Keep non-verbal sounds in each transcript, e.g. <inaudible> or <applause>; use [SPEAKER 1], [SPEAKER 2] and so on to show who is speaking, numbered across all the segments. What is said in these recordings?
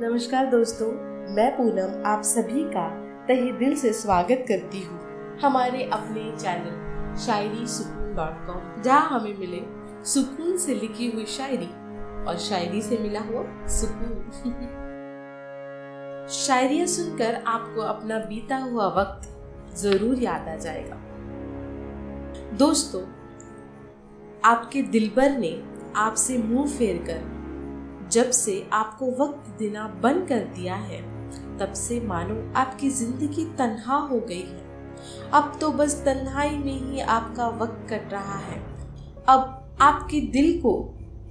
[SPEAKER 1] नमस्कार दोस्तों, मैं पूनम आप सभी का तहे दिल से स्वागत करती हूँ हमारे अपने चैनल शायरी सुकून डॉट कॉम जहाँ हमें मिले सुकून से लिखी हुई शायरी, और शायरी से मिला हुआ सुकून। <laughs> शायरिया सुनकर आपको अपना बीता हुआ वक्त ज़रूर याद आ जाएगा। दोस्तों, आपके दिलबर ने आपसे मुँह फेर कर जब से आपको वक्त देना बंद कर दिया है, तब से मानो आपकी ज़िंदगी तन्हा हो गई है। अब तो बस तन्हाई में ही आपका वक्त कट रहा है। अब आपके दिल को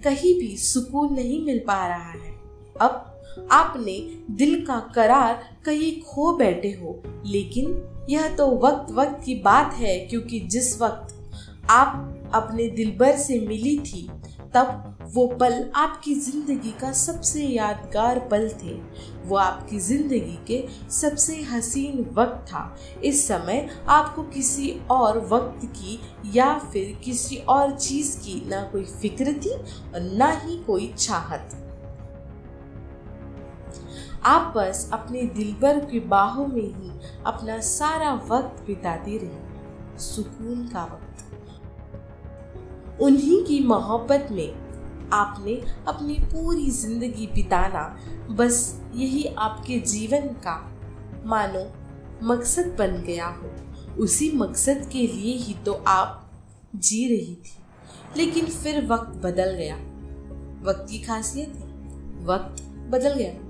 [SPEAKER 1] कहीं भी सुकून नहीं मिल पा रहा है। अब आपने दिल का करार कहीं खो बैठे हो, लेकिन यह तो वक्त वक्त की बात है, क्योंकि जिस वक्त आप अपने दिलबर से मिली थी तब वो पल आपकी ज़िंदगी का सबसे यादगार पल थे। वो आपकी ज़िंदगी के सबसे हसीन वक्त था। इस समय आपको किसी और वक्त की या फिर किसी और चीज़ की ना कोई फ़िक्र थी और ना ही कोई चाहत। आप बस अपने दिलबर की बाहों में ही अपना सारा वक्त बिताती रही। सुकून का वक्त। उन्हीं की मोहब्बत में आपने अपनी पूरी ज़िंदगी बिताना बस यही आपके जीवन का, मानो, मकसद बन गया हो। उसी मकसद के लिए ही तो आप जी रही थी। लेकिन फिर वक्त बदल गया। वक्त की खासियत है, वक्त बदल गया।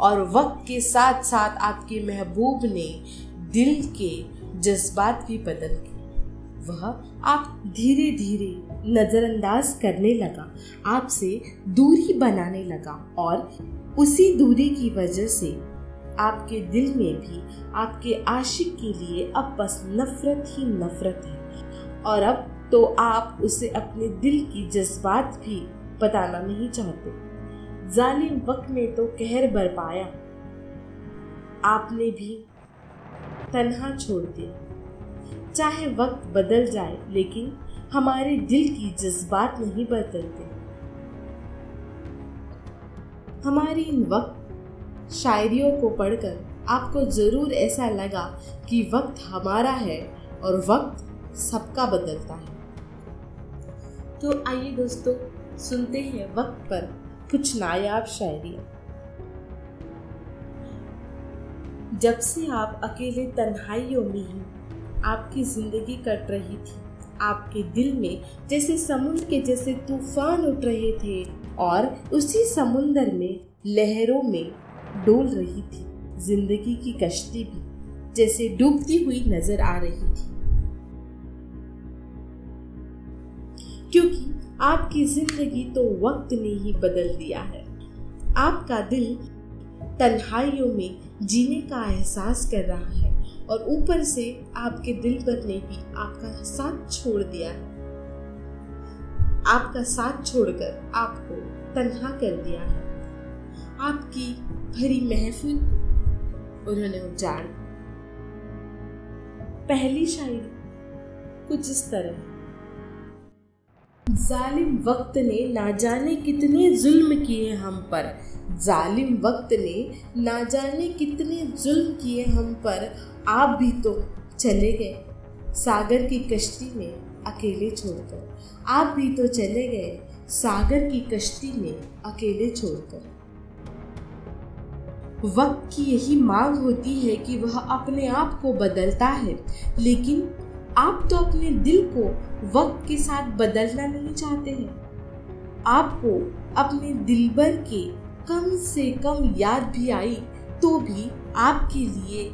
[SPEAKER 1] और वक्त के साथ साथ आपके महबूब ने दिल के जज्बात भी बदल गए वह आप धीरे धीरे नजरअंदाज करने लगा, आपसे दूरी बनाने लगा और उसी दूरी की वजह से आपके दिल में भी आपके आशिक के लिए अब बस नफरत ही नफरत है। और अब तो आप उसे अपने दिल की जज्बात भी बताना नहीं चाहते। जालिम वक्त ने तो कहर बरपाया आपने भी तन्हा छोड़ दिया। चाहे वक्त बदल जाए, लेकिन हमारे दिल की जज्बात नहीं बदलते। हमारी इन वक्त शायरियों को पढ़कर आपको ज़रूर ऐसा लगा कि वक्त हमारा है और वक्त सबका बदलता है। तो आइए दोस्तों, सुनते हैं वक्त पर कुछ नायाब शायरियाँ। जब से आप अकेले तन्हाइयों में ही आपकी ज़िंदगी कट रही थी। आपके दिल में जैसे समुद्र के जैसे तूफ़ान उठ रहे थे और उसी समुंदर में, लहरों में डोल रही थी। ज़िंदगी की कश्ती भी जैसे डूबती हुई नज़र आ रही थी। क्योंकि आपकी ज़िंदगी तो वक्त ने ही बदल दिया है। आपका दिल तन्हाइयों में जीने का एहसास कर रहा है। और ऊपर से आपके दिल पर ने भी आपका साथ छोड़ दिया है। आपका साथ छोड़कर आपको तन्हा कर दिया है। आपकी भरी महफिल, उन्होंने उजाड़ पहली शायरी कुछ इस तरह जालिम वक्त ने ना जाने कितने जुल्म किए हम पर। जालिम वक्त ने ना जाने कितने जुल्म किए हम पर। आप भी तो चले गए सागर की कश्ती में अकेले छोड़कर। आप भी तो चले गए सागर की कश्ती में अकेले छोड़कर। वक्त की यही मांग होती है कि वह अपने आप को बदलता है, लेकिन आप तो अपने दिल को वक्त के साथ बदलना नहीं चाहते हैं। आपको अपने दिलबर के कम से कम याद भी आई तो भी आपके लिए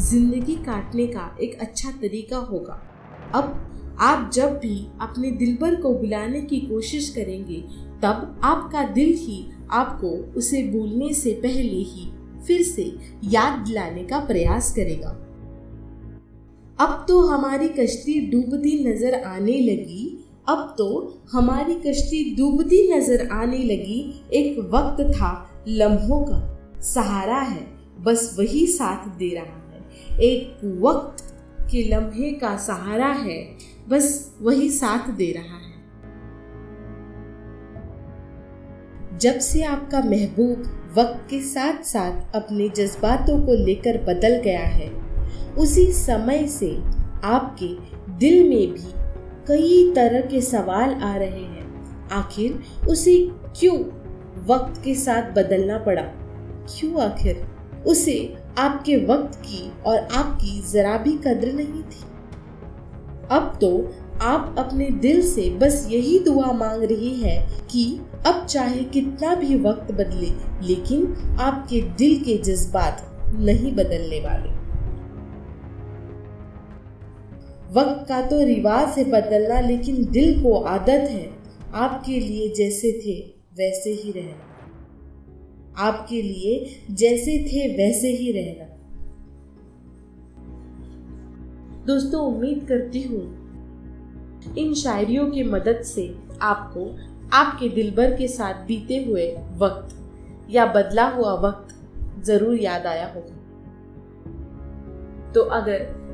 [SPEAKER 1] ज़िंदगी काटने का एक अच्छा तरीका होगा। अब आप जब भी अपने दिल भर को बुलाने की कोशिश करेंगे, तब आपका दिल ही आपको उसे भूलने से पहले ही फिर से याद दिलाने का प्रयास करेगा। अब तो हमारी कश्ती डूबती नज़र आने लगी। अब तो हमारी कश्ती डूबती नज़र आने लगी। एक वक्त था लम्हों का। सहारा है, बस वही साथ दे रहा है। एक वक्त के लम्हे का सहारा है, बस वही साथ दे रहा है। जब से आपका महबूब वक्त के साथ साथ अपने जज्बातों को लेकर बदल गया है उसी समय से आपके दिल में भी कई तरह के सवाल आ रहे हैं। आखिर उसे क्यों वक्त के साथ बदलना पड़ा? क्यों आखिर उसे आपके वक्त की और आपकी जरा भी कद्र नहीं थी? अब तो आप अपने दिल से बस यही दुआ मांग रही है कि अब चाहे कितना भी वक्त बदले, लेकिन आपके दिल के जज्बात नहीं बदलने वाले। वक्त का तो रिवाज है बदलना, लेकिन दिल को आदत है। आपके लिए जैसे थे, वैसे ही रहना। आपके लिए जैसे थे, वैसे ही रहना। दोस्तों, उम्मीद करती हूँ, इन शायरियों की मदद से आपको आपके दिलबर के साथ बीते हुए वक्त या बदला हुआ वक्त ज़रूर याद आया होगा। तो अगर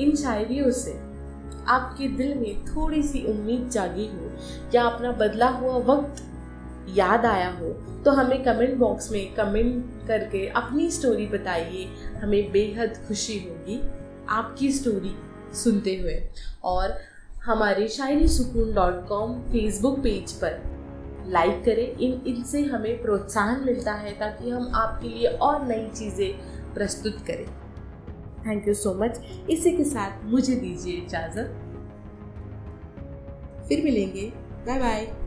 [SPEAKER 1] इन शायरियों से आपके दिल में थोड़ी सी उम्मीद जागी हो या अपना बदला हुआ वक्त याद आया हो तो हमें कमेंट बॉक्स में कमेंट करके अपनी स्टोरी बताइए। हमें बेहद खुशी होगी आपकी स्टोरी सुनते हुए। और हमारे Shayari Sukoon dot com Facebook page पर लाइक करें। इन, इनसे हमें प्रोत्साहन मिलता है ताकि हम आपके लिए और नई चीज़ें प्रस्तुत करें। थैंक यू सो मच इसी के साथ मुझे दीजिए इजाज़त। फिर मिलेंगे। Bye bye